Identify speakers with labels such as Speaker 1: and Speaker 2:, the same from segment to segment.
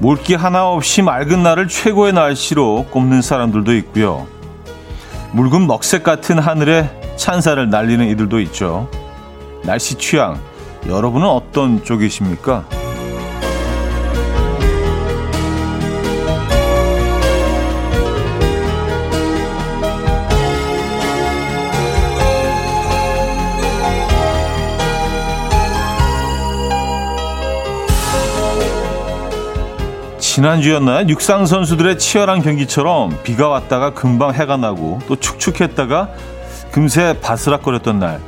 Speaker 1: 물기 하나 없이 맑은 날을 최고의 날씨로 꼽는 사람들도 있고요. 묽은 먹색 같은 하늘에 찬사를 날리는 이들도 있죠. 날씨 취향, 여러분은 어떤 쪽이십니까? 지난주였나요? 육상 선수들의 치열한 경기처럼 비가 왔다가 금방 해가 나고 또 축축했다가 금세 바스락거렸던 날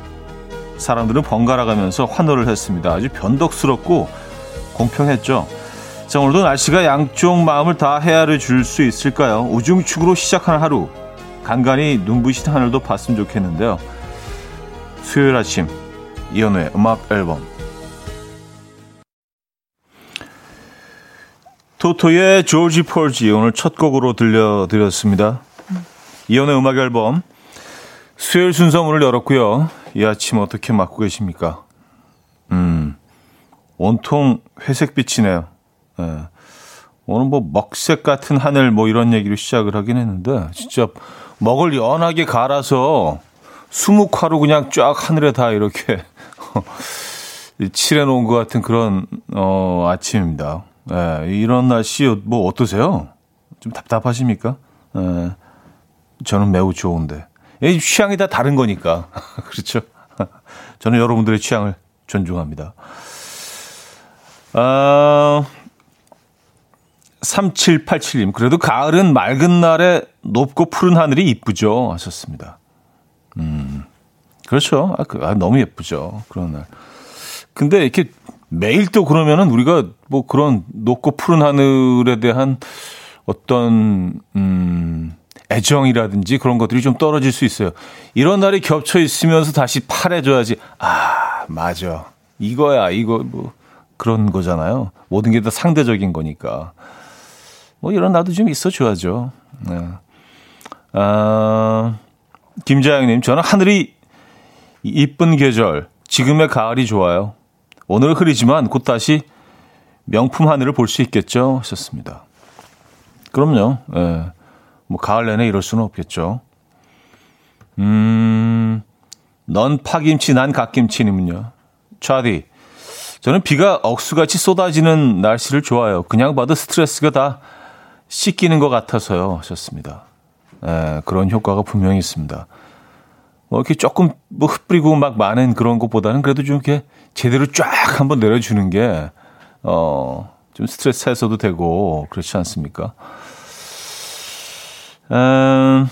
Speaker 1: 사람들은 번갈아 가면서 환호를 했습니다. 아주 변덕스럽고 공평했죠. 자, 오늘도 날씨가 양쪽 마음을 다 헤아려 줄 수 있을까요? 우중축으로 시작하는 하루 간간히 눈부신 하늘도 봤으면 좋겠는데요. 수요일 아침 이연우의 음악 앨범 토토의 조지 폴지 오늘 첫 곡으로 들려드렸습니다. 음. 이연의 음악 앨범 수요일 순서 문을 열었고요. 이 아침 어떻게 맞고 계십니까? 음, 온통 회색빛이네요. 예. 오늘 뭐 먹색 같은 하늘 뭐 이런 얘기로 시작을 하긴 했는데 진짜 먹을 연하게 갈아서 수묵화로 그냥 쫙 하늘에 다 이렇게 칠해 놓은 것 같은 그런 어 아침입니다. 예, 이런 날씨 뭐 어떠세요? 좀 답답하십니까? 예, 저는 매우 좋은데. 이 취향이 다 다른 거니까. 그렇죠? 저는 여러분들의 취향을 존중합니다. 아, 3787님, 그래도 가을은 맑은 날에 높고 푸른 하늘이 이쁘죠. 하셨습니다. 음, 그렇죠. 아, 그, 아, 너무 예쁘죠. 그런 날. 근데 이렇게 매일 또 그러면은 우리가 뭐 그런 높고 푸른 하늘에 대한 어떤 음 애정이라든지 그런 것들이 좀 떨어질 수 있어요. 이런 날이 겹쳐 있으면서 다시 파래져야지. 아, 맞아. 이거야. 이거 뭐 그런 거잖아요. 모든 게 다 상대적인 거니까. 뭐 이런 날도 좀 있어 줘야죠. 네. 아, 김자영님, 저는 하늘이 이쁜 계절, 지금의 가을이 좋아요. 오늘 흐리지만 곧 다시 명품 하늘을 볼 수 있겠죠? 하셨습니다. 그럼요. 예. 뭐 가을 내내 이럴 수는 없겠죠. 음, 넌 파김치, 난 갓김치님은요. 차디, 저는 비가 억수같이 쏟아지는 날씨를 좋아해요. 그냥 봐도 스트레스가 다 씻기는 것 같아서요. 하셨습니다. 예, 그런 효과가 분명히 있습니다. 뭐 이렇게 조금 뭐 흩뿌리고 막 많은 그런 것보다는 그래도 좀 이렇게 제대로 쫙 한번 내려주는 게, 어, 좀 스트레스 해소도 되고, 그렇지 않습니까? 음,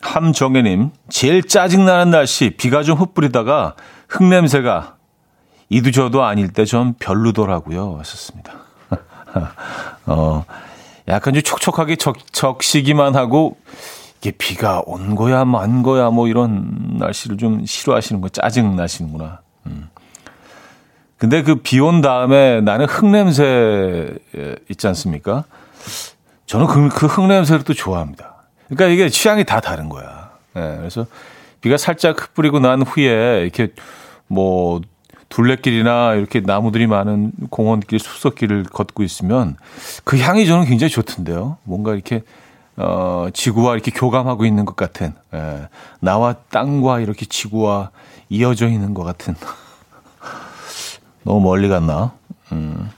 Speaker 1: 함정혜님, 제일 짜증나는 날씨, 비가 좀 흩뿌리다가 흙냄새가 이도 저도 아닐 때 좀 별로더라고요. 하셨습니다. 어, 약간 좀 촉촉하게 적, 적시기만 하고, 이게 비가 온 거야, 만 거야, 뭐 이런 날씨를 좀 싫어하시는 거 짜증 나시는구나. 음. 근데 그 비 온 다음에 나는 흙냄새 있지 않습니까? 저는 그, 그 흙냄새를 또 좋아합니다. 그러니까 이게 취향이 다 다른 거야. 네, 그래서 비가 살짝 흙 뿌리고 난 후에 이렇게 뭐 둘레길이나 이렇게 나무들이 많은 공원길, 숲속길을 걷고 있으면 그 향이 저는 굉장히 좋던데요. 뭔가 이렇게 어, 지구와 이렇게 교감하고 있는 것 같은, 예, 나와 땅과 이렇게 지구와 이어져 있는 것 같은. 너무 멀리 갔나? 음.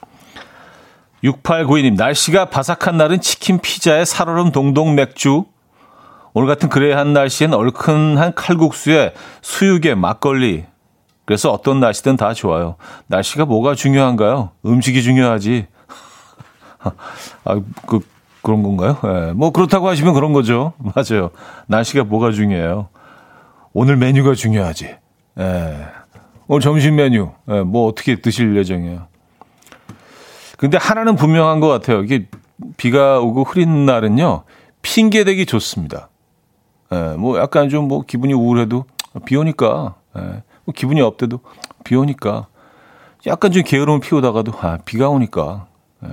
Speaker 1: 6892님, 날씨가 바삭한 날은 치킨 피자에 살얼음 동동 맥주. 오늘 같은 그래한 날씨엔 얼큰한 칼국수에 수육에 막걸리. 그래서 어떤 날씨든 다 좋아요. 날씨가 뭐가 중요한가요? 음식이 중요하지. 아, 그, 그런 건가요? 예. 뭐 그렇다고 하시면 그런 거죠. 맞아요. 날씨가 뭐가 중요해요? 오늘 메뉴가 중요하지. 예. 오늘 점심 메뉴, 예. 뭐 어떻게 드실 예정이에요? 근데 하나는 분명한 것 같아요. 이게 비가 오고 흐린 날은요, 핑계 대기 좋습니다. 예. 뭐 약간 좀 뭐 기분이 우울해도 비 오니까, 예. 뭐 기분이 없대도 비 오니까 약간 좀 게으름을 피우다가도 아, 비가 오니까. 예.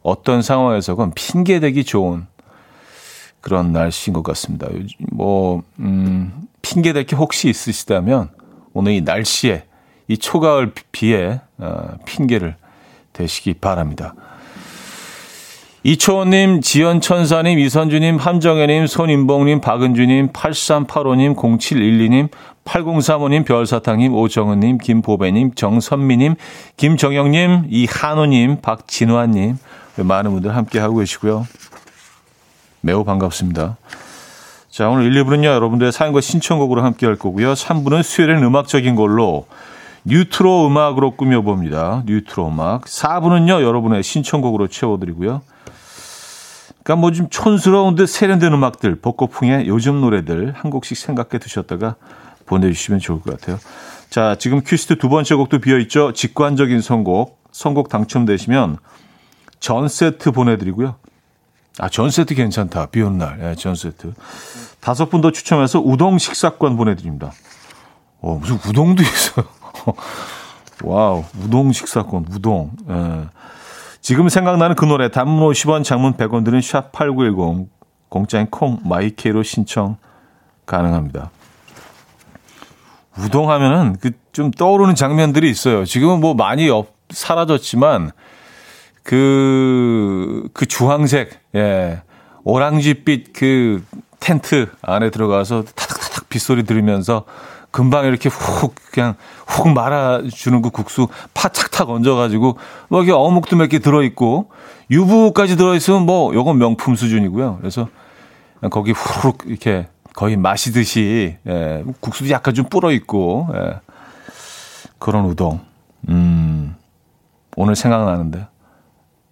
Speaker 1: 어떤 상황에서건 핑계대기 좋은 그런 날씨인 것 같습니다. 뭐, 음, 핑계댈 게 혹시 있으시다면 오늘 이 날씨에 이 초가을 비에 어, 핑계를 대시기 바랍니다. 이초원님, 지연천사님, 이선주님, 함정혜님, 손인봉님, 박은주님, 8385님, 0712님, 8035님, 별사탕님, 오정은님, 김보배님, 정선미님, 김정영님, 이한우님, 박진화님, 많은 분들 함께하고 계시고요. 매우 반갑습니다. 자, 오늘 1, 2부는요, 여러분들의 사연과 신청곡으로 함께 할 거고요. 3부는 수요일엔 음악적인 걸로 뉴트로 음악으로 꾸며봅니다. 뉴트로 음악. 4부는요, 여러분의 신청곡으로 채워드리고요. 그러니까 뭐 좀 촌스러운데 세련된 음악들, 벚꽃풍의 요즘 노래들 한 곡씩 생각해 두셨다가 보내주시면 좋을 것 같아요. 자, 지금 퀴스트 두 번째 곡도 비어있죠. 직관적인 선곡. 선곡 당첨되시면 전 세트 보내드리고요. 아, 전 세트 괜찮다. 비 오는 날. 네, 전 세트. 다섯 분 더 추첨해서 우동 식사권 보내드립니다. 어, 무슨 우동도 있어요. 와우, 우동 식사권, 우동. 예. 지금 생각나는 그 노래 단문 50원, 장문 100원 드는 샵8910 공짜인 콩 마이케로 신청 가능합니다. 우동 하면은 그 좀 떠오르는 장면들이 있어요. 지금은 뭐 많이 없, 사라졌지만 그, 그 주황색, 예, 오랑지빛 그 텐트 안에 들어가서 타닥타닥 빗소리 들으면서 금방 이렇게 훅 그냥 훅 말아주는 그 국수 파 착탁 얹어가지고 뭐 이게 어묵도 몇 개 들어있고 유부까지 들어있으면 뭐 요건 명품 수준이고요. 그래서 거기 훅 이렇게 거의 마시듯이 예, 국수도 약간 좀 불어 있고 예, 그런 우동. 음, 오늘 생각나는데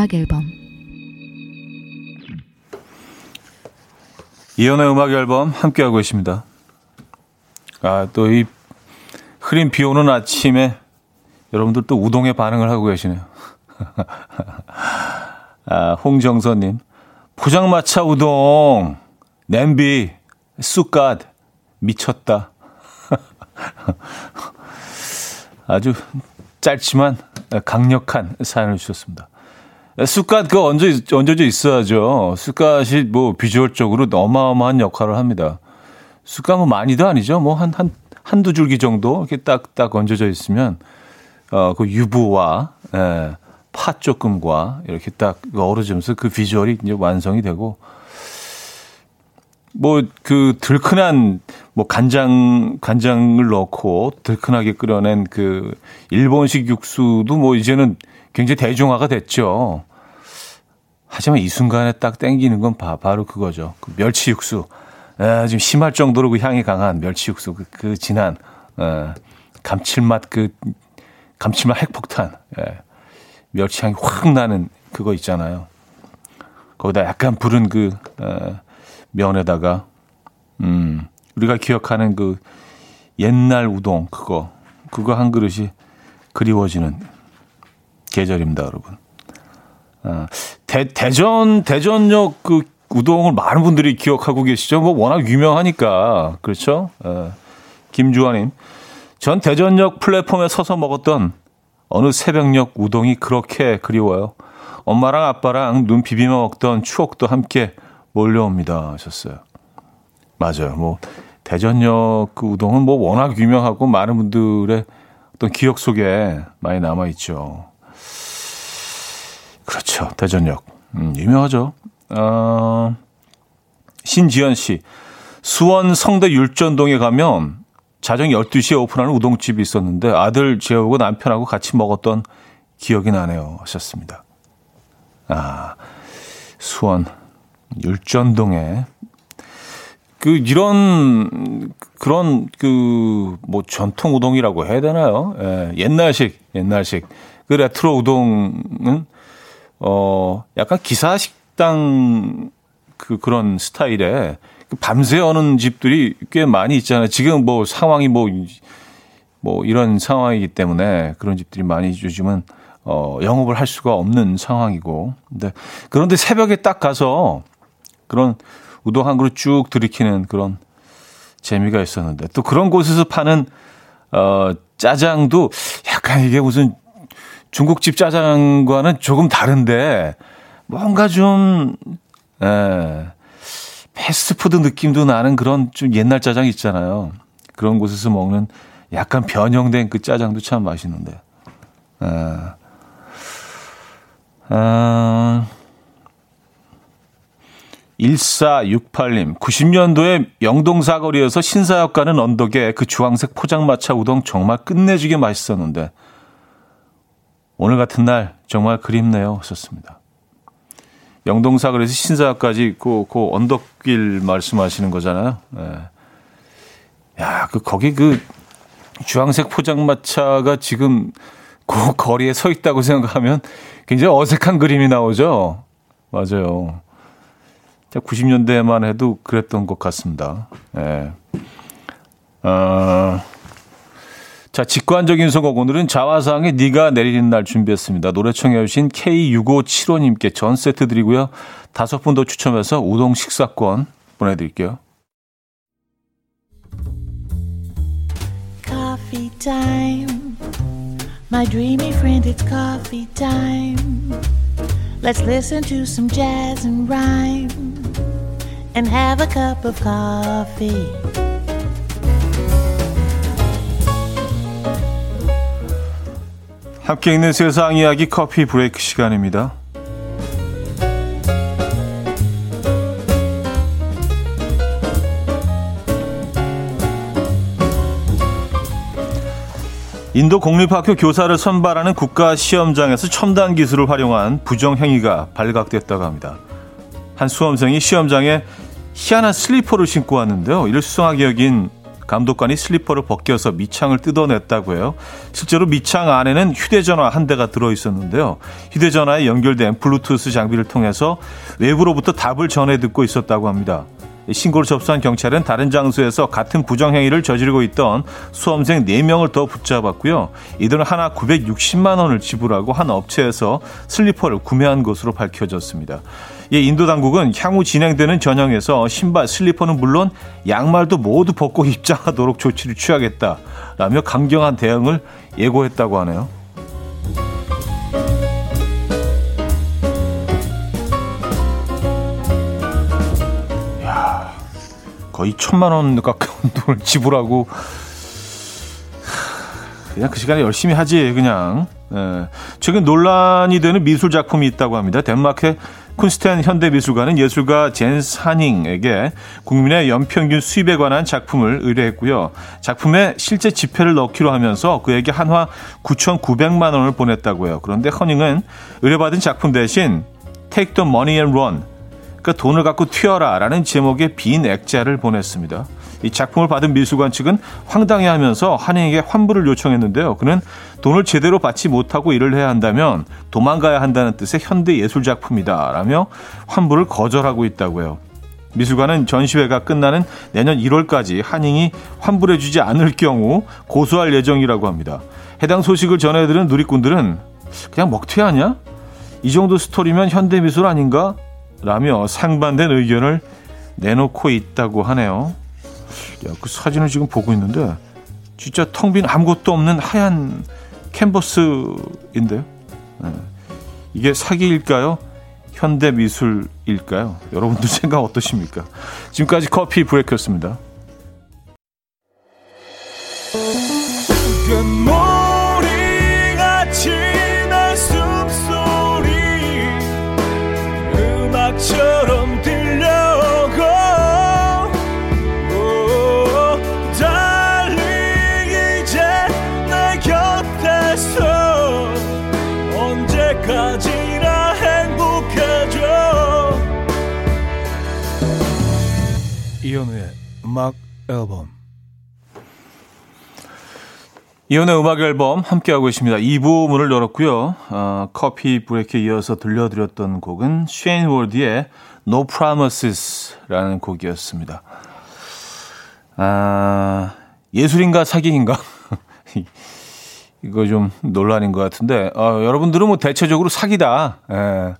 Speaker 2: 음악 앨범
Speaker 1: 이연의 음악 앨범 함께하고 계십니다. 아, 또 이 흐린 비 오는 아침에 여러분들 또 우동에 반응을 하고 계시네요. 아, 홍정선님. 포장마차 우동, 냄비, 쑥갓, 미쳤다. 아주 짧지만 강력한 사연을 주셨습니다. 쑥갓 그 얹어, 얹어져 있어야죠. 쑥갓이 뭐 비주얼적으로 어마어마한 역할을 합니다. 쑥갓 뭐 많이도 아니죠. 뭐 한, 한, 한 두 줄기 정도 이렇게 딱, 딱 얹어져 있으면, 어, 그 유부와, 예, 파 조금과 이렇게 딱 어우러지면서 그 비주얼이 이제 완성이 되고, 뭐, 그, 들큰한, 뭐, 간장, 간장을 넣고, 들큰하게 끓여낸 그, 일본식 육수도 뭐, 이제는 굉장히 대중화가 됐죠. 하지만 이 순간에 딱 땡기는 건 바, 바로 그거죠. 그 멸치 육수. 에, 좀 심할 정도로 그 향이 강한 멸치 육수. 그, 그 진한, 에, 감칠맛 그, 감칠맛 핵폭탄. 에, 멸치 향이 확 나는 그거 있잖아요. 거기다 약간 부른 그, 에, 면에다가, 음, 우리가 기억하는 그 옛날 우동, 그거. 그거 한 그릇이 그리워지는 계절입니다, 여러분. 아, 대, 대전, 대전역 그 우동을 많은 분들이 기억하고 계시죠? 뭐 워낙 유명하니까. 그렇죠? 아, 김주환님. 전 대전역 플랫폼에 서서 먹었던 어느 새벽녘 우동이 그렇게 그리워요. 엄마랑 아빠랑 눈 비비며 먹던 추억도 함께 몰려옵니다. 하셨어요. 맞아요. 뭐, 대전역 그 우동은 뭐 워낙 유명하고 많은 분들의 어떤 기억 속에 많이 남아 있죠. 그렇죠. 대전역. 음, 유명하죠. 어, 신지연 씨. 수원 성대 율전동에 가면 자정 12시에 오픈하는 우동집이 있었는데 아들 재우고 남편하고 같이 먹었던 기억이 나네요. 하셨습니다. 아, 수원 율전동에 그 이런 그런 그 뭐 전통 우동이라고 해야 되나요? 예, 옛날식 옛날식 그 레트로 우동은 어, 약간 기사식당 그, 그런 스타일의 그 밤새 여는 집들이 꽤 많이 있잖아요. 지금 뭐 상황이 뭐, 뭐 이런 상황이기 때문에 그런 집들이 많이 요즘은 어, 영업을 할 수가 없는 상황이고. 근데 그런데 새벽에 딱 가서 그런 우동 한 그릇 쭉 들이키는 그런 재미가 있었는데 또 그런 곳에서 파는 어, 짜장도 약간 이게 무슨 중국집 짜장과는 조금 다른데 뭔가 좀 에, 패스트푸드 느낌도 나는 그런 좀 옛날 짜장 있잖아요. 그런 곳에서 먹는 약간 변형된 그 짜장도 참 맛있는데. 에, 아, 1468님, 90년도에 영동 사거리에서 신사역 가는 언덕에 그 주황색 포장마차 우동 정말 끝내주게 맛있었는데, 오늘 같은 날 정말 그립네요. 썼습니다. 영동 사거리에서 신사역까지 그, 그 언덕길 말씀하시는 거잖아요. 네. 야, 그, 거기 그 주황색 포장마차가 지금 그 거리에 서 있다고 생각하면 굉장히 어색한 그림이 나오죠. 맞아요. 90년대만 해도 그랬던 것 같습니다. 예. 어, 자, 직관적인 선곡. 오늘은 자화상의 네가 내리는 날 준비했습니다. 노래 청해 주신 K6575님께 전 세트 드리고요. 다섯 분 더 추첨해서 우동 식사권 보내드릴게요. Coffee time. My dreamy friend, it's coffee time. Let's listen to some jazz and rhyme and have a cup of coffee. 함께 있는 세상 이야기 커피 브레이크 시간입니다. 인도 공립학교 교사를 선발하는 국가 시험장에서 첨단 기술을 활용한 부정 행위가 발각됐다고 합니다. 한 수험생이 시험장에 희한한 슬리퍼를 신고 왔는데요. 이를 수상하게 여긴 감독관이 슬리퍼를 벗겨서 밑창을 뜯어냈다고 해요. 실제로 밑창 안에는 휴대전화 한 대가 들어 있었는데요. 휴대전화에 연결된 블루투스 장비를 통해서 외부로부터 답을 전해 듣고 있었다고 합니다. 신고를 접수한 경찰은 다른 장소에서 같은 부정행위를 저지르고 있던 수험생 4명을 더 붙잡았고요. 이들은 한화 960만 원을 지불하고 한 업체에서 슬리퍼를 구매한 것으로 밝혀졌습니다. 예, 인도 당국은 향후 진행되는 전형에서 신발, 슬리퍼는 물론 양말도 모두 벗고 입장하도록 조치를 취하겠다라며 강경한 대응을 예고했다고 하네요. 거의 천만 원 가까운 돈을 지불하고 그냥 그 시간에 열심히 하지 그냥 예. 최근 논란이 되는 미술 작품이 있다고 합니다. 덴마크의 쿤스텐 현대미술관은 예술가 젠 사닝에게 국민의 연평균 수입에 관한 작품을 의뢰했고요. 작품에 실제 지폐를 넣기로 하면서 그에게 한화 9,900만 원을 보냈다고요. 그런데 허닝은 의뢰받은 작품 대신 Take the money and run 그 돈을 갖고 튀어라 라는 제목의 빈 액자를 보냈습니다. 이 작품을 받은 미술관 측은 황당해하면서 한행에게 환불을 요청했는데요. 그는 돈을 제대로 받지 못하고 일을 해야 한다면 도망가야 한다는 뜻의 현대 예술 작품이다라며 환불을 거절하고 있다고요. 미술관은 전시회가 끝나는 내년 1월까지 한잉이 환불해주지 않을 경우 고소할 예정이라고 합니다. 해당 소식을 전해들은 누리꾼들은 그냥 먹튀 아니야? 이 정도 스토리면 현대미술 아닌가? 라며 상반된 의견을 내놓고 있다고 하네요. 야, 그 사진을 지금 보고 있는데 진짜 텅 빈 아무것도 없는 하얀 캔버스인데요. 네. 이게 사기일까요? 현대 미술일까요? 여러분들 생각 어떠십니까? 지금까지 커피 브레이크였습니다. 음악 앨범 이현우의 음악 앨범 함께하고 있습니다. 2부 문을 열었고요. 어, 커피 브레이크에 이어서 들려드렸던 곡은 쉐인 월드의 No Promises라는 곡이었습니다. 아, 예술인가 사기인가? 이거 좀 논란인 것 같은데, 어, 여러분들은 뭐 대체적으로 사기다. 예.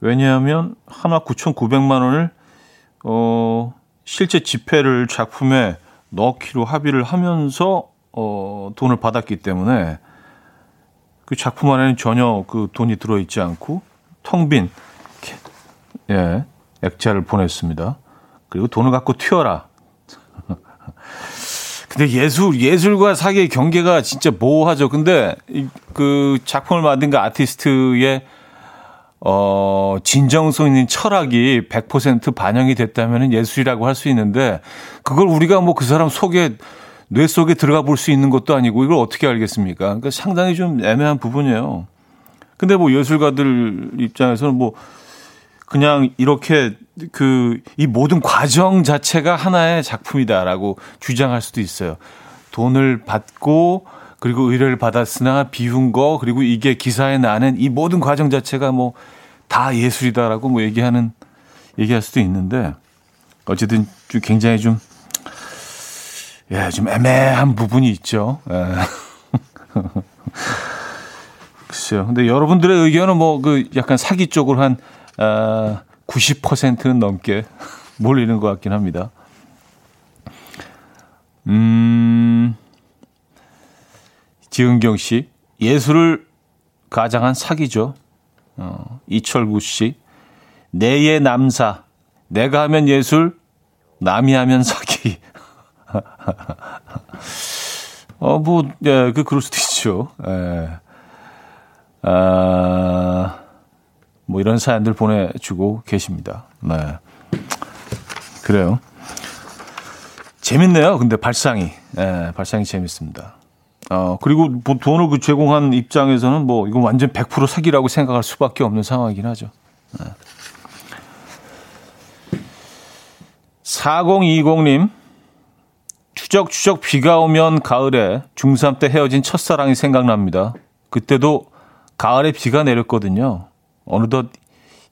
Speaker 1: 왜냐하면 하나 9,900만 원을, 어, 실제 지폐를 작품에 넣기로 합의를 하면서, 어, 돈을 받았기 때문에 그 작품 안에는 전혀 그 돈이 들어있지 않고 텅 빈, 예, 액자를 보냈습니다. 그리고 돈을 갖고 튀어라. 근데 예술, 예술과 사기의 경계가 진짜 모호하죠. 근데 그 작품을 만든 그 아티스트의 어, 진정성 있는 철학이 100% 반영이 됐다면 예술이라고 할 수 있는데 그걸 우리가 뭐 그 사람 속에 뇌 속에 들어가 볼 수 있는 것도 아니고 이걸 어떻게 알겠습니까? 그러니까 상당히 좀 애매한 부분이에요. 근데 뭐 예술가들 입장에서는 뭐 그냥 이렇게 그 이 모든 과정 자체가 하나의 작품이다라고 주장할 수도 있어요. 돈을 받고 그리고 의뢰를 받았으나 비운 거 그리고 이게 기사에 나는 이 모든 과정 자체가 뭐 다 예술이다라고 뭐 얘기하는 얘기할 수도 있는데 어쨌든 좀 굉장히 좀 예, 좀 애매한 부분이 있죠. 예. 글쎄요. 근데 여러분들의 의견은 뭐 그 약간 사기 쪽으로 한 아, 90%는 넘게 몰리는 것 같긴 합니다. 음, 지은경 씨, 예술을 가장한 사기죠. 어, 이철구 씨, 내의 남사, 내가 하면 예술, 남이 하면 사기. 어, 뭐, 예, 그, 그럴 수도 있죠. 예. 아, 뭐 이런 사연들 보내주고 계십니다. 네. 그래요. 재밌네요. 근데 발상이. 예, 발상이 재밌습니다. 어, 그리고 뭐 돈을 그 제공한 입장에서는 뭐 이건 완전 100% 사기라고 생각할 수밖에 없는 상황이긴 하죠. 네. 4020님, 추적추적 비가 오면 가을에 중3 때 헤어진 첫사랑이 생각납니다. 그때도 가을에 비가 내렸거든요. 어느덧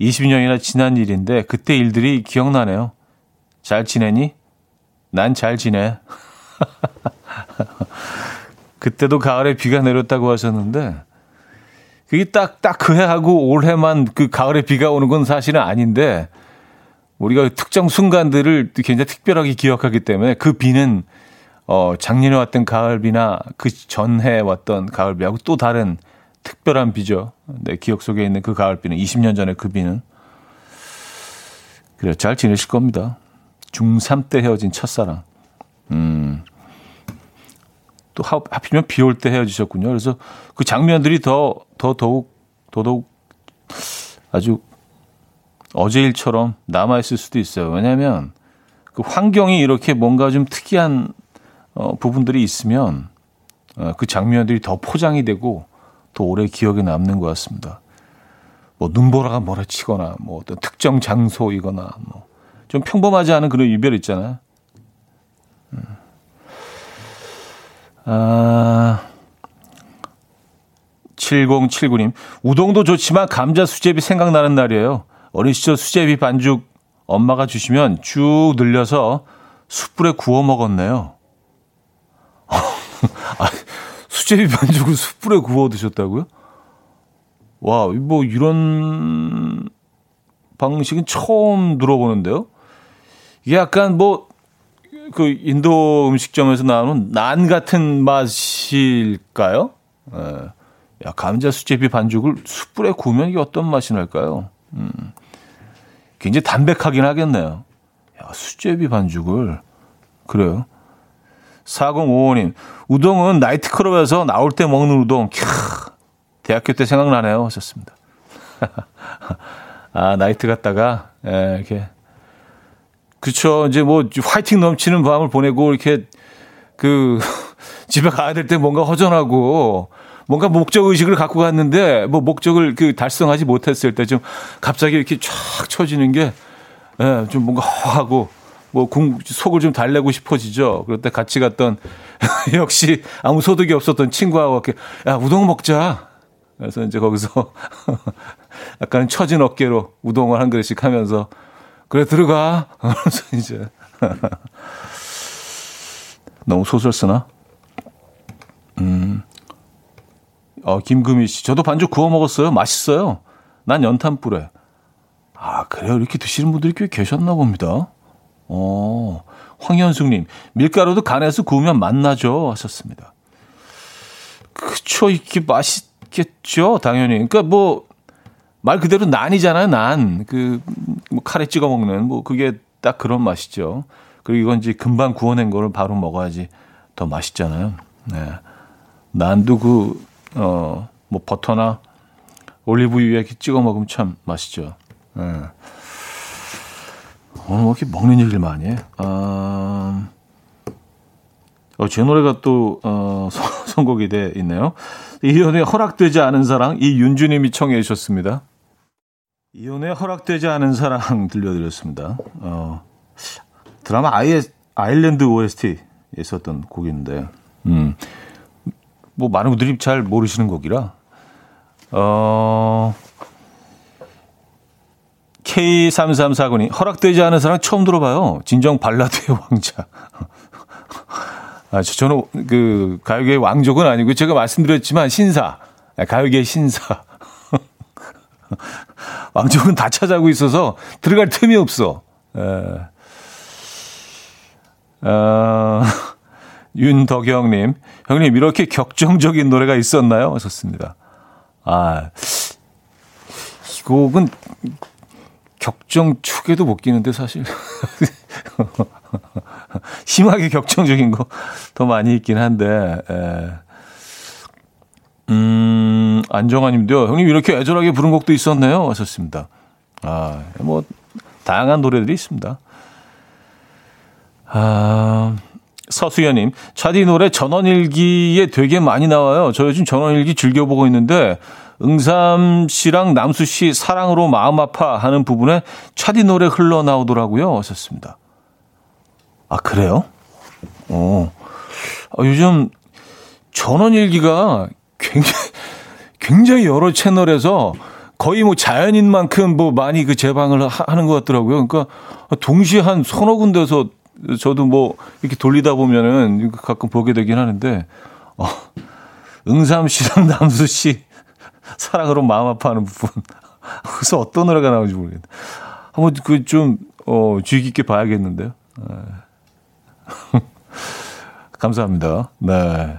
Speaker 1: 20년이나 지난 일인데 그때 일들이 기억나네요. 잘 지내니? 난 잘 지내. 그때도 가을에 비가 내렸다고 하셨는데 그게 딱 딱 그 해하고 올해만 그 가을에 비가 오는 건 사실은 아닌데 우리가 특정 순간들을 굉장히 특별하게 기억하기 때문에 그 비는 어 작년에 왔던 가을비나 그 전해 왔던 가을비하고 또 다른 특별한 비죠. 내 기억 속에 있는 그 가을비는 20년 전에 그 비는 그래 잘 지내실 겁니다. 중3 때 헤어진 첫사랑. 음. 또 하필이면 비 올 때 헤어지셨군요. 그래서 그 장면들이 더, 더, 더욱, 더더욱 아주 어제 일처럼 남아있을 수도 있어요. 왜냐하면 그 환경이 이렇게 뭔가 좀 특이한 어, 부분들이 있으면 어, 그 장면들이 더 포장이 되고 더 오래 기억에 남는 것 같습니다. 뭐 눈보라가 몰아치거나 뭐 어떤 특정 장소이거나 뭐 좀 평범하지 않은 그런 이별 있잖아요. 음. 아, 7079님, 우동도 좋지만 감자 수제비 생각나는 날이에요. 어린 시절 수제비 반죽 엄마가 주시면 쭉 늘려서 숯불에 구워 먹었네요. 아, 수제비 반죽을 숯불에 구워 드셨다고요? 와, 뭐 이런 방식은 처음 들어보는데요. 이게 약간 뭐 그 인도 음식점에서 나오는 난 같은 맛일까요? 예. 야, 감자 수제비 반죽을 숯불에 구우면 이게 어떤 맛이 날까요? 음. 굉장히 담백하긴 하겠네요. 야, 수제비 반죽을 그래요. 4055님, 우동은 나이트클럽에서 나올 때 먹는 우동. 캬, 대학교 때 생각나네요. 하셨습니다. 아, 나이트 갔다가, 예, 이렇게. 그쵸. 이제 뭐, 화이팅 넘치는 밤을 보내고, 이렇게, 그, 집에 가야 될 때 뭔가 허전하고, 뭔가 목적 의식을 갖고 갔는데, 뭐, 목적을 그 달성하지 못했을 때 좀 갑자기 이렇게 쫙 쳐지는 게, 예, 좀 뭔가 허하고, 뭐 공, 속을 좀 달래고 싶어지죠. 그럴 때 같이 갔던 역시 아무 소득이 없었던 친구하고 이렇게 야 우동 먹자. 그래서 이제 거기서 약간 처진 어깨로 우동을 한 그릇씩 하면서 그래 들어가. 그래서 이제 너무 소설 쓰나? 음 어, 김금희 씨. 저도 반죽 구워 먹었어요. 맛있어요. 난 연탄 불에. 아, 그래요? 이렇게 드시는 분들이 꽤 계셨나 봅니다. 어, 황현숙 님. 밀가루도 간에서 구우면 맛나죠? 하셨습니다. 그쵸. 이게 맛있겠죠? 당연히. 그러니까 뭐, 말 그대로 난이잖아요, 난. 그, 뭐, 카레 찍어 먹는, 뭐, 그게 딱 그런 맛이죠. 그리고 이건 이제 금방 구워낸 거를 바로 먹어야지 더 맛있잖아요. 네. 난도 그, 어, 뭐, 버터나 올리브유에 이렇게 찍어 먹으면 참 맛있죠. 네. 오늘 뭐 이렇게 먹는 얘기를 많이 해? 아, 어, 제 노래가 또, 어, 선곡이 돼 있네요. 이연의 허락되지 않은 사랑, 이윤주님이 청해 주셨습니다. 이연의 허락되지 않은 사랑 들려드렸습니다. 어, 드라마 아이, 아일랜드 OST 있었던 곡인데, 음, 뭐 많은 분들이 잘 모르시는 곡이라, 어, K3349님, 허락되지 않은 사람 처음 들어봐요. 진정 발라드의 왕자. 아, 저는 그 가요계의 왕족은 아니고 제가 말씀드렸지만 신사. 가요계의 신사. 왕족은 다 찾아오고 있어서 들어갈 틈이 없어. 에. 어, 윤덕영님, 형님, 이렇게 격정적인 노래가 있었나요? 하셨습니다. 아, 이 곡은 격정 축에도 못 끼는데, 사실. 심하게 격정적인 거 더 많이 있긴 한데, 에. 음, 안정아 님도요, 형님 이렇게 애절하게 부른 곡도 있었네요. 하셨습니다. 아, 뭐, 다양한 노래들이 있습니다. 아, 서수연님, 차디 노래 전원일기에 되게 많이 나와요. 저 요즘 전원일기 즐겨보고 있는데, 응삼 씨랑 남수 씨 사랑으로 마음 아파 하는 부분에 차디 노래 흘러나오더라고요. 하셨습니다. 아, 그래요? 어. 아, 요즘 전원일기가 굉장히, 굉장히 여러 채널에서 거의 뭐 자연인만큼 뭐 많이 그 재방을 하는 것 같더라고요. 그러니까 동시에 한 서너 군데서 저도 뭐 이렇게 돌리다 보면은 가끔 보게 되긴 하는데, 어, 응삼 씨랑 남수 씨 사랑으로 마음 아파하는 부분. 그래서 어떤 노래가 나오는지 모르겠는데. 한번 그 좀, 어, 주의 깊게 봐야겠는데요. 네. 감사합니다. 네.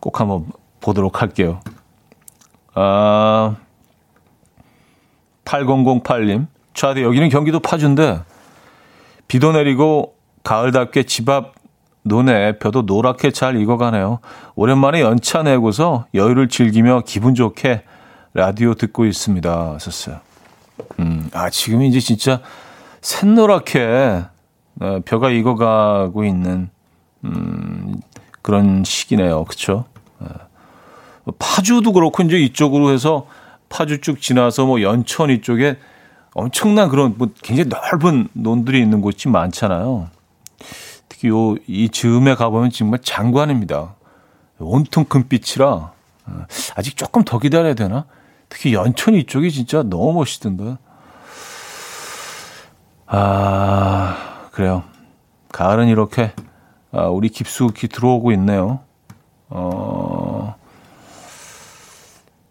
Speaker 1: 꼭 한번 보도록 할게요. 아, 8008님. 저한테 여기는 경기도 파주인데, 비도 내리고 가을답게 집 앞 논에 벼도 노랗게 잘 익어가네요. 오랜만에 연차 내고서 여유를 즐기며 기분 좋게 라디오 듣고 있습니다. 하셨어요. 음, 아, 지금 이제 진짜 샛노랗게 어, 벼가 익어가고 있는, 음, 그런 시기네요. 그쵸? 어, 파주도 그렇고, 이제 이쪽으로 해서 파주 쭉 지나서 뭐 연천 이쪽에 엄청난 그런 뭐 굉장히 넓은 논들이 있는 곳이 많잖아요. 특히 요, 이 즈음에 가보면 정말 장관입니다. 온통 금빛이라, 어, 아직 조금 더 기다려야 되나? 특히 연천 이쪽이 진짜 너무 멋있던데. 아, 그래요. 가을은 이렇게, 아, 우리 깊숙이 들어오고 있네요. 어,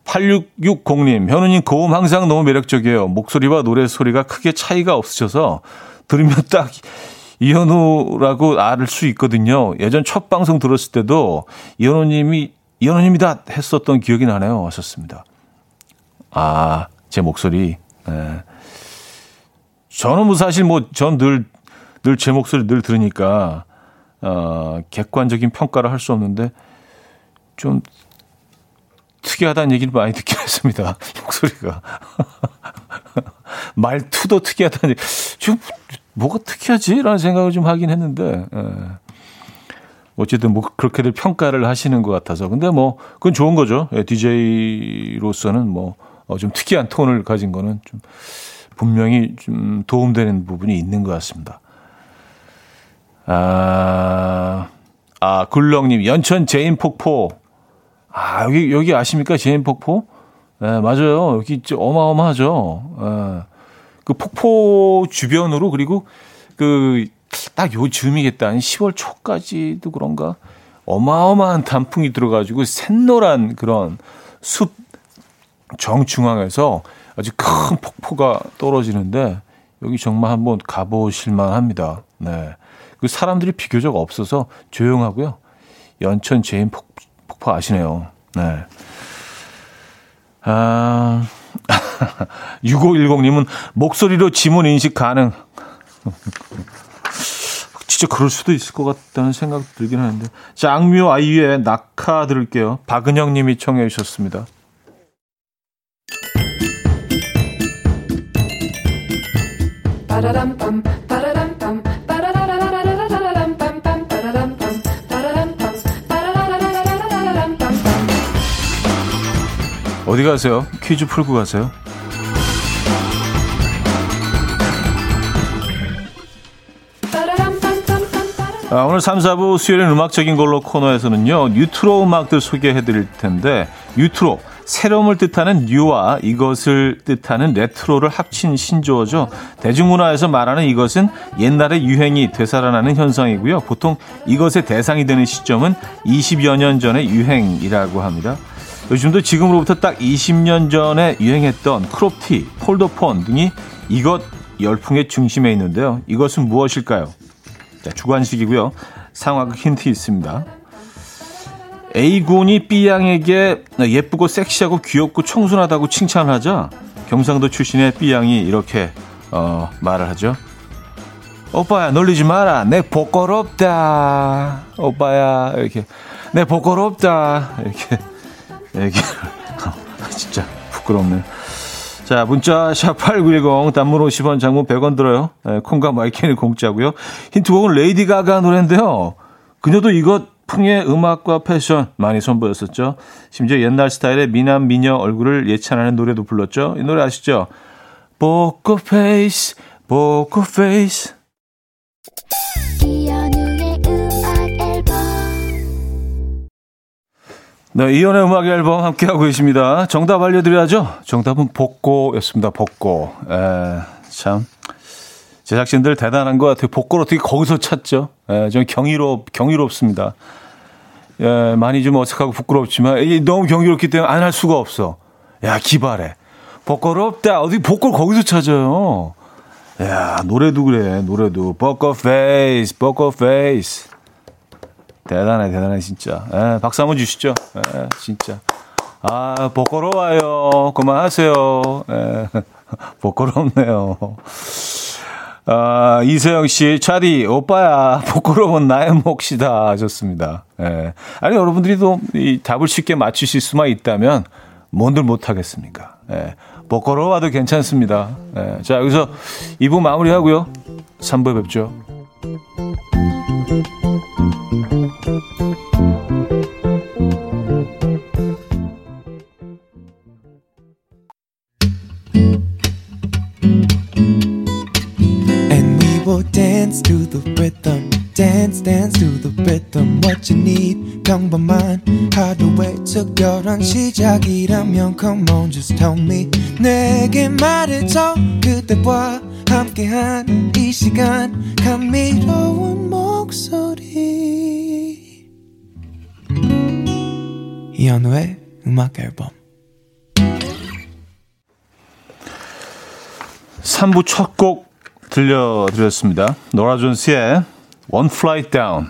Speaker 1: 8660님, 현우님 고음 항상 너무 매력적이에요. 목소리와 노래 소리가 크게 차이가 없으셔서 들으면 딱 이현우라고 알 수 있거든요. 예전 첫 방송 들었을 때도 이현우님이 이현우님이다 했었던 기억이 나네요. 하셨습니다. 아, 제 목소리. 네. 저는 뭐 사실 뭐 전 늘 늘 제 목소리 늘 들으니까 어, 객관적인 평가를 할 수 없는데 좀 특이하다는 얘기를 많이 듣긴 했습니다. 목소리가. 말투도 특이하다는 얘기. 좀 뭐가 특이하지? 라는 생각을 좀 하긴 했는데, 예. 어쨌든 뭐 그렇게들 평가를 하시는 것 같아서. 근데 뭐, 그건 좋은 거죠. 예, DJ로서는 뭐, 어, 좀 특이한 톤을 가진 거는 좀 분명히 좀 도움되는 부분이 있는 것 같습니다. 아, 아, 굴렁님, 연천 제인 폭포. 아, 여기, 여기 아십니까? 제인 폭포? 예, 맞아요. 여기 어마어마하죠. 예. 그 폭포 주변으로 그리고 그 딱 요즘이겠다. 한 10월 초까지도 그런가 어마어마한 단풍이 들어가지고 샛노란 그런 숲 정중앙에서 아주 큰 폭포가 떨어지는데 여기 정말 한번 가보실만 합니다. 네. 그 사람들이 비교적 없어서 조용하고요. 연천 제인 폭, 폭포 아시네요. 네. 아, 6510님은 목소리로 지문 인식 가능. 진짜 그럴 수도 있을 것 같다는 생각 들긴 하는데. 자, 악뮤 아이유의 낙하 들을게요. 박은영 님이 청해 주셨습니다. 어디 가세요? 퀴즈 풀고 가세요. 아, 오늘 3, 4부 수요일은 음악적인 걸로 코너에서는요, 뉴트로 음악들 소개해 드릴 텐데, 뉴트로, 새로움을 뜻하는 뉴와 이것을 뜻하는 레트로를 합친 신조어죠. 대중문화에서 말하는 이것은 옛날의 유행이 되살아나는 현상이고요. 보통 이것의 대상이 되는 시점은 20여 년 전의 유행이라고 합니다. 요즘도 지금으로부터 딱 20년 전에 유행했던 크롭티, 폴더폰 등이 이것 열풍의 중심에 있는데요. 이것은 무엇일까요? 자, 주관식이고요. 상황 힌트 있습니다. A군이 B양에게 예쁘고 섹시하고 귀엽고 청순하다고 칭찬을 하자 경상도 출신의 B양이 이렇게 어, 말을 하죠. 오빠야 놀리지 마라. 내 부끄럽다. 오빠야 이렇게 내 부끄럽다. 이렇게 얘기를 진짜 부끄럽네. 자, 문자 샵8910 단문 50원 장문 100원 들어요. 네, 콩과 마이크는 공짜고요. 힌트곡은 레이디 가가 노래인데요. 그녀도 이것 풍의 음악과 패션 많이 선보였었죠. 심지어 옛날 스타일의 미남 미녀 얼굴을 예찬하는 노래도 불렀죠. 이 노래 아시죠? Poker face, poker face. 네, 이현우의 음악 앨범 함께하고 계십니다. 정답 알려드려야죠. 정답은 복고였습니다. 복고. 에, 참. 제작진들 대단한 것 같아요. 복고를 어떻게 거기서 찾죠? 예, 좀 경이롭, 경이롭습니다. 예, 많이 좀 어색하고 부끄럽지만 너무 경이롭기 때문에 안 할 수가 없어. 야, 기발해. 복고롭다. 어디 복고 거기서 찾아요. 야, 노래도 그래. 노래도. Poker face, poker face. 대단해, 대단해, 진짜. 예, 박수 한번 주시죠. 예, 진짜. 아, 복고로워요. 그만하세요. 예, 복고롭네요. 아, 이세영 씨, 차디, 오빠야, 부끄러운 나의 몫이다. 하셨습니다. 예. 아니, 여러분들이 또이 답을 쉽게 맞추실 수만 있다면, 뭔들 못하겠습니까? 예. 부끄러워도 괜찮습니다. 예. 자, 여기서 2부 마무리 하고요. 3부에 뵙죠. dance to the rhythm dance dance to the rhythm what you need 평범한 하루의 특별한 시작이라면 come on just tell me 내게 말해줘 그대와 함께한 이 시간 감미로운 목소리 이현우의 음악 앨범 3부 첫 곡 들려드렸습니다. 노라 존스의 One Flight Down.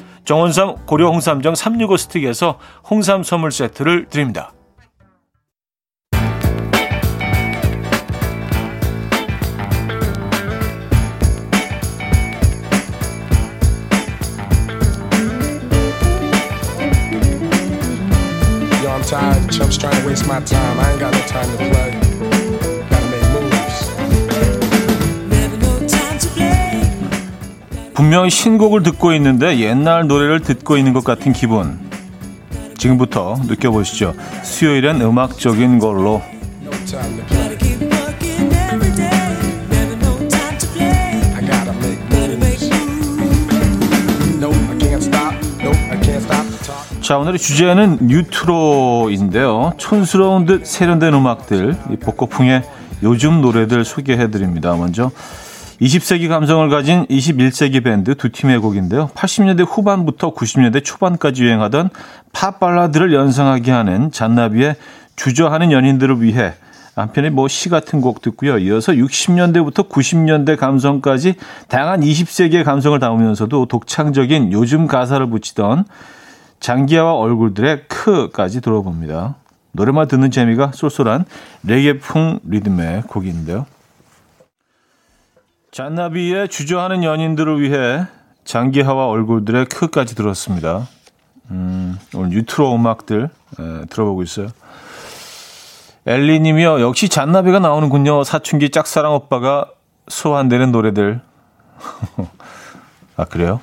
Speaker 1: 정원삼 고려 홍삼정 365 스틱에서 홍삼 선물 세트를 드립니다. 분명히 신곡을 듣고 있는데 옛날 노래를 듣고 있는 것 같은 기분. 지금부터 느껴보시죠. 수요일엔 음악적인 걸로. 자, 오늘의 주제는 뉴트로인데요. 촌스러운 듯 세련된 음악들, 이 복고풍의 요즘 노래들 소개해드립니다. 먼저 20세기 감성을 가진 21세기 밴드 두 팀의 곡인데요. 80년대 후반부터 90년대 초반까지 유행하던 팝 발라드를 연상하게 하는 잔나비의 주저하는 연인들을 위해 한 편의 뭐 시 같은 곡 듣고요. 이어서 60년대부터 90년대 감성까지 다양한 20세기의 감성을 담으면서도 독창적인 요즘 가사를 붙이던 장기하와 얼굴들의 ㅋ까지 들어봅니다. 노래만 듣는 재미가 쏠쏠한 레게풍 리듬의 곡인데요. 잔나비의 주저하는 연인들을 위해 장기하와 얼굴들의 크까지 들었습니다. 음, 오늘 뉴트로 음악들 에, 들어보고 있어요. 엘리님이요. 역시 잔나비가 나오는군요. 사춘기 짝사랑 오빠가 소환되는 노래들. 아 그래요?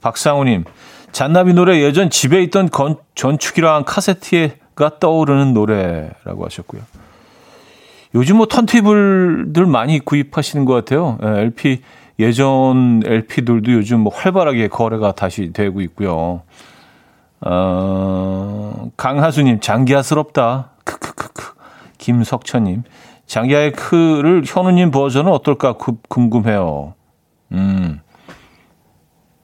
Speaker 1: 박상우님. 잔나비 노래 예전 집에 있던 건, 전축이랑 카세트가 떠오르는 노래라고 하셨고요. 요즘 뭐 턴테이블들 많이 구입하시는 것 같아요. LP 예전 LP들도 요즘 뭐 활발하게 거래가 다시 되고 있고요. 어, 강하수님 장기하스럽다. 크크크크. 김석천님 장기하의 크를 현우님 버전은 어떨까 궁금해요. 음,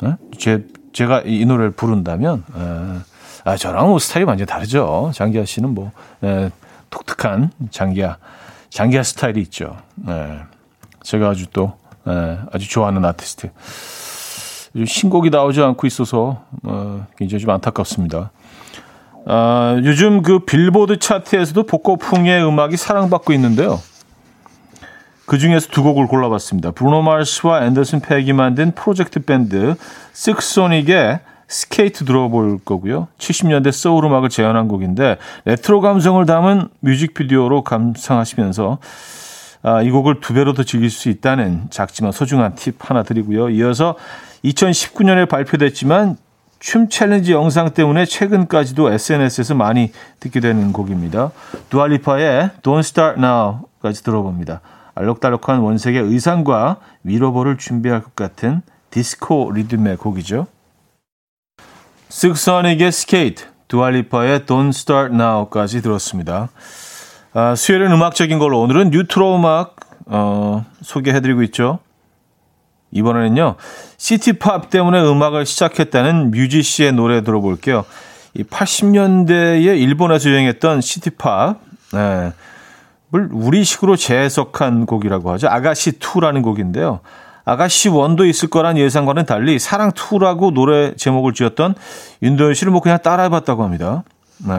Speaker 1: 네? 제 제가 이, 노래를 부른다면, 에, 아, 저랑 뭐 스타일이 완전히 다르죠. 장기하 씨는 뭐, 에, 독특한 장기하, 장기하 스타일이 있죠. 에, 제가 아주 또, 에, 아주 좋아하는 아티스트. 신곡이 나오지 않고 있어서, 어, 굉장히 좀 안타깝습니다. 아, 요즘 그 빌보드 차트에서도 복고풍의 음악이 사랑받고 있는데요. 그 중에서 두 곡을 골라봤습니다. 브루노 마스와 앤더슨 팩이 만든 프로젝트 밴드 실크소닉의 스케이트 들어볼 거고요. 70년대 소울 음악을 재현한 곡인데 레트로 감성을 담은 뮤직비디오로 감상하시면서 아, 이 곡을 두 배로 더 즐길 수 있다는 작지만 소중한 팁 하나 드리고요. 이어서 2019년에 발표됐지만 춤 챌린지 영상 때문에 최근까지도 SNS에서 많이 듣게 되는 곡입니다. 두아 리파의 Don't Start Now까지 들어봅니다. 알록달록한 원색의 의상과 미러볼을 준비할 것 같은 디스코 리듬의 곡이죠. 실크소닉의 스케이트, 두아 리파의 Don't Start Now까지 들었습니다. 아, 수요일은 음악적인 걸로 오늘은 뉴트로 음악 어, 소개해드리고 있죠. 이번에는요, 시티팝 때문에 음악을 시작했다는 뮤지 씨의 노래 들어볼게요. 이 80년대에 일본에서 유행했던 시티팝, 네, 을 우리식으로 재해석한 곡이라고 하죠. 아가씨 2라는 곡인데요. 아가씨 1도 있을 거란 예상과는 달리 사랑 2라고 노래 제목을 지었던 윤도현 씨를 뭐 그냥 따라해봤다고 합니다. 네.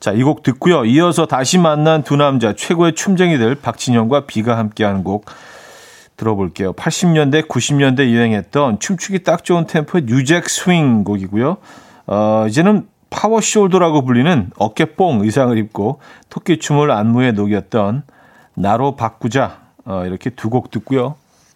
Speaker 1: 자, 이 곡 듣고요. 이어서 다시 만난 두 남자 최고의 춤쟁이들 박진영과 비가 함께하는 곡 들어볼게요. 80년대, 90년대 유행했던 춤추기 딱 좋은 템포의 뉴잭 스윙 곡이고요. 어, 이제는 파워 숄더라고 불리는 어깨뽕 의상을 입고 토끼춤을 안무에 녹였던 나로 바꾸자 어, 이렇게 두 곡 듣고요.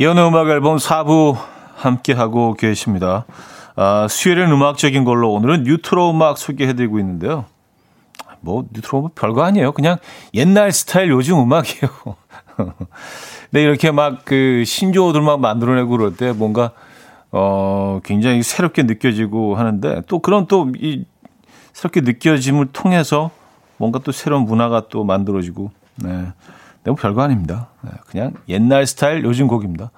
Speaker 1: 이현우의 음악 앨범 4부 함께 하고 계십니다. 아, 수요일은 음악적인 걸로 오늘은 뉴트로 음악 소개해드리고 있는데요. 뭐 뉴트로 뭐 별거 아니에요. 그냥 옛날 스타일 요즘 음악이에요. 근데 이렇게 막 그 신조어들 막 만들어내고 그럴 때 뭔가 어 굉장히 새롭게 느껴지고 하는데 또 그런 또 이 새롭게 느껴짐을 통해서 뭔가 또 새로운 문화가 또 만들어지고 네. 너무 별거 아닙니다. 네, 그냥 옛날 스타일 요즘 곡입니다.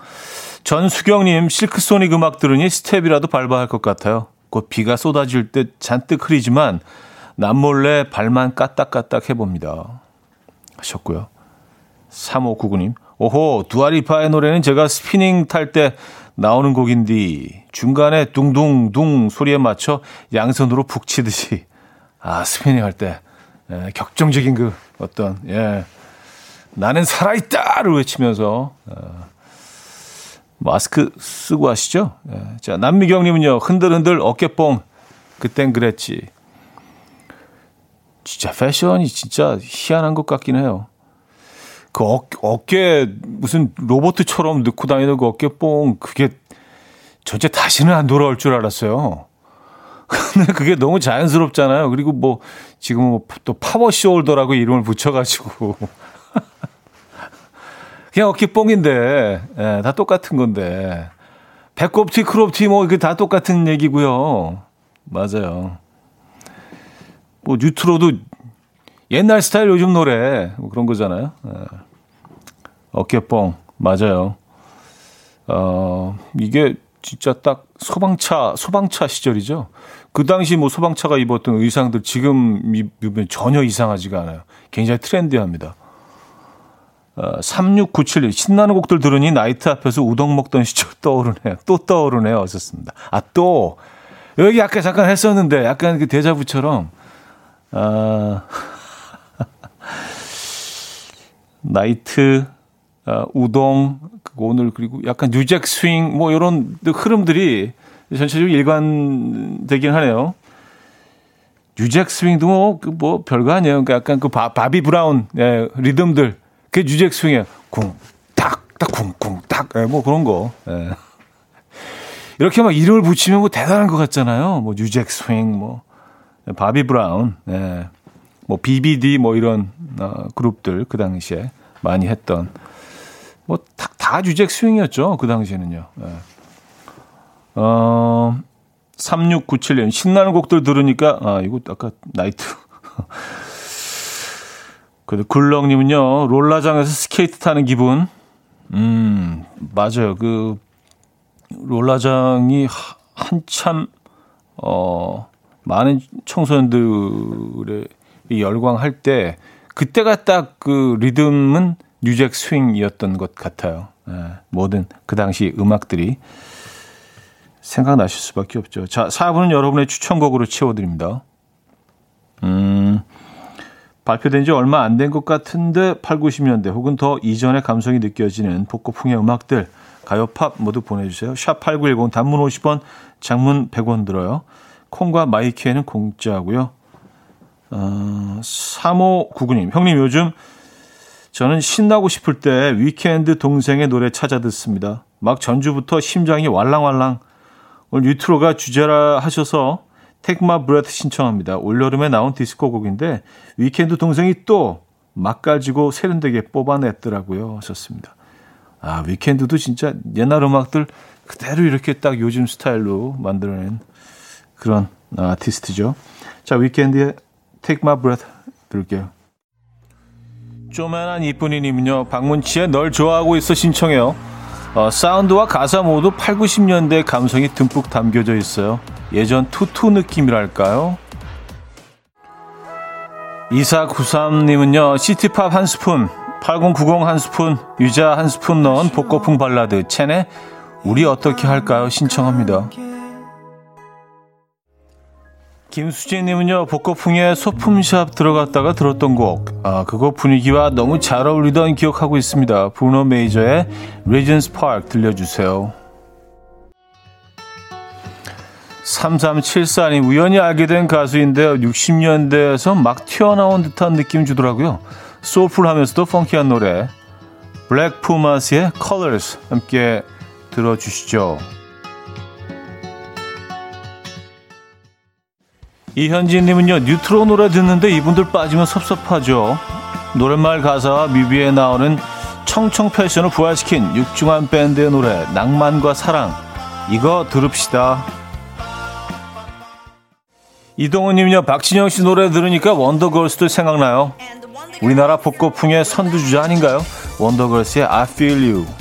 Speaker 1: 전수경님 실크소닉 음악 들으니 스텝이라도 밟아야 할 것 같아요. 곧 비가 쏟아질 때 잔뜩 흐리지만 남몰래 발만 까딱까딱 해봅니다. 하셨고요. 3599님. 오호, 두아 리파의 노래는 제가 스피닝 탈 때 나오는 곡인데 중간에 둥둥둥 소리에 맞춰 양손으로 북 치듯이 아, 스피닝 할때 예, 격정적인 그 어떤 예. 나는 살아있다를 외치면서 어, 마스크 쓰고 하시죠. 예. 자, 남미경님은요. 흔들흔들 어깨뽕 그땐 그랬지. 진짜 패션이 진짜 희한한 것 같긴 해요. 그 어, 어깨 무슨 로봇처럼 넣고 다니는 그 어깨뽕 그게 절대 다시는 안 돌아올 줄 알았어요. 근데 그게 너무 자연스럽잖아요. 그리고 뭐 지금 또 power shoulder라고 이름을 붙여가지고 그냥 어깨 뽕인데 예, 다 똑같은 건데 배꼽티 크롭티 뭐 이게 다 똑같은 얘기고요. 맞아요. 뭐 뉴트로도 옛날 스타일 요즘 노래 뭐 그런 거잖아요. 예. 어깨 뽕 맞아요. 어 이게 진짜 딱 소방차 소방차 시절이죠. 그 당시 뭐 소방차가 입었던 의상들 지금 입으면 전혀 이상하지가 않아요. 굉장히 트렌디합니다. 어, 3697님 신나는 곡들 들으니 나이트 앞에서 우동 먹던 시절 떠오르네요. 또 떠오르네요. 어셨습니다. 아 또 여기 아까 잠깐 했었는데 약간 그 대자부처럼 아, 나이트, 아, 우동, 오늘 그리고 약간 New Jack Swing 뭐 이런 흐름들이 전체적으로 일관되긴 하네요. New Jack Swing도 뭐, 그 뭐 별거 아니에요. 그러니까 약간 그 바, 바비 브라운 예, 리듬들 그게 New Jack Swing이에요. 쿵, 딱, 딱, 쿵, 쿵, 딱, 예, 뭐 그런 거. 예. 이렇게 막 이름을 붙이면 뭐 대단한 것 같잖아요. 뭐 New Jack Swing, 뭐 바비 브라운, 예. 뭐 BBD 뭐 이런 어, 그룹들 그 당시에 많이 했던 뭐다 다 New Jack Swing이었죠. 그 당시에는요. 예. 어 3697님 신나는 곡들 들으니까 아 이거 아까 나이트 근데 굴렁님은요 롤라장에서 스케이트 타는 기분 음 맞아요 그 롤라장이 한참 어 많은 청소년들의 열광할 때 그때가 딱 그 리듬은 뉴잭 스윙이었던 것 같아요. 예, 모든 그 당시 음악들이 생각나실 수밖에 없죠. 자, 4분은 여러분의 추천곡으로 채워드립니다. 음, 발표된 지 얼마 안 된 것 같은데 8, 90년대 혹은 더 이전의 감성이 느껴지는 복고풍의 음악들 가요 팝 모두 보내주세요. 샵 8910 단문 50원 장문 100원 들고요. 콩과 마이케이는 공짜고요. 어, 3599님, 형님 요즘 저는 신나고 싶을 때 위켄드 동생의 노래 찾아 듣습니다. 막 전주부터 심장이 왈랑왈랑 오늘 뉴트로가 주제라 하셔서 My Breath 신청합니다. 올여름에 나온 디스코 곡인데 위켄드 동생이 또 막가지고 세련되게 뽑아냈더라고요. 하셨습니다. 아, 위켄드도 진짜 옛날 음악들 그대로 이렇게 딱 요즘 스타일로 만들어낸 그런 아티스트죠. 자, 위켄드의 Take My Breath 들을게요. 쪼만한 이쁜이님은요. 박문치의 널 좋아하고 있어 신청해요. 어, 사운드와 가사 모두 8, 90년대 감성이 듬뿍 담겨져 있어요. 예전 투투 느낌이랄까요? 2493님은요. 시티팝 한 스푼, 8090 한 스푼, 유자 한 스푼 넣은 복고풍 발라드 첸의 우리 어떻게 할까요? 신청합니다. 김수진님은요, 복고풍에 소품샵 들어갔다가 들었던 곡. 아, 그거 분위기와 너무 잘 어울리던 기억하고 있습니다. 브루노 메이저의 리전스 파크 들려주세요. 3374님, 우연히 알게 된 가수인데요. 60년대에서 막 튀어나온 듯한 느낌 주더라고요. 소풀하면서도 펑키한 노래. 블랙 푸마스의 Colors 함께 들어주시죠. 이현진님은요, 뉴트로 노래 듣는데 이분들 빠지면 섭섭하죠. 노랫말 가사와 뮤비에 나오는 청청 패션을 부활시킨 육중한 밴드의 노래, 낭만과 사랑. 이거 들읍시다. 이동훈님은요, 박진영 씨 노래 들으니까 원더걸스도 생각나요. 우리나라 복고풍의 선두주자 아닌가요? 원더걸스의 I Feel You.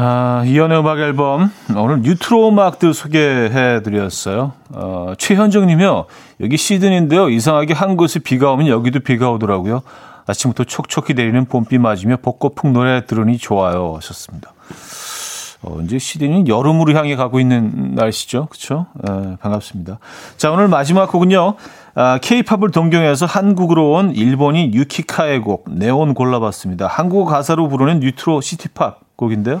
Speaker 1: 아, 이연의 음악 앨범. 오늘 뉴트로 음악들 소개해 드렸어요. 어, 최현정 님이요. 여기 시드니인데요. 이상하게 한 곳에 비가 오면 여기도 비가 오더라고요. 아침부터 촉촉히 내리는 봄비 맞으며 벚꽃풍 노래 들으니 좋아요. 하셨습니다. 어, 이제 시드니는 여름으로 향해 가고 있는 날씨죠. 그쵸? 에, 반갑습니다. 자, 오늘 마지막 곡은요. 아, 케이팝을 동경해서 한국으로 온 일본인 유키카의 곡, 네온 골라봤습니다. 한국어 가사로 부르는 뉴트로 시티팝 곡인데요.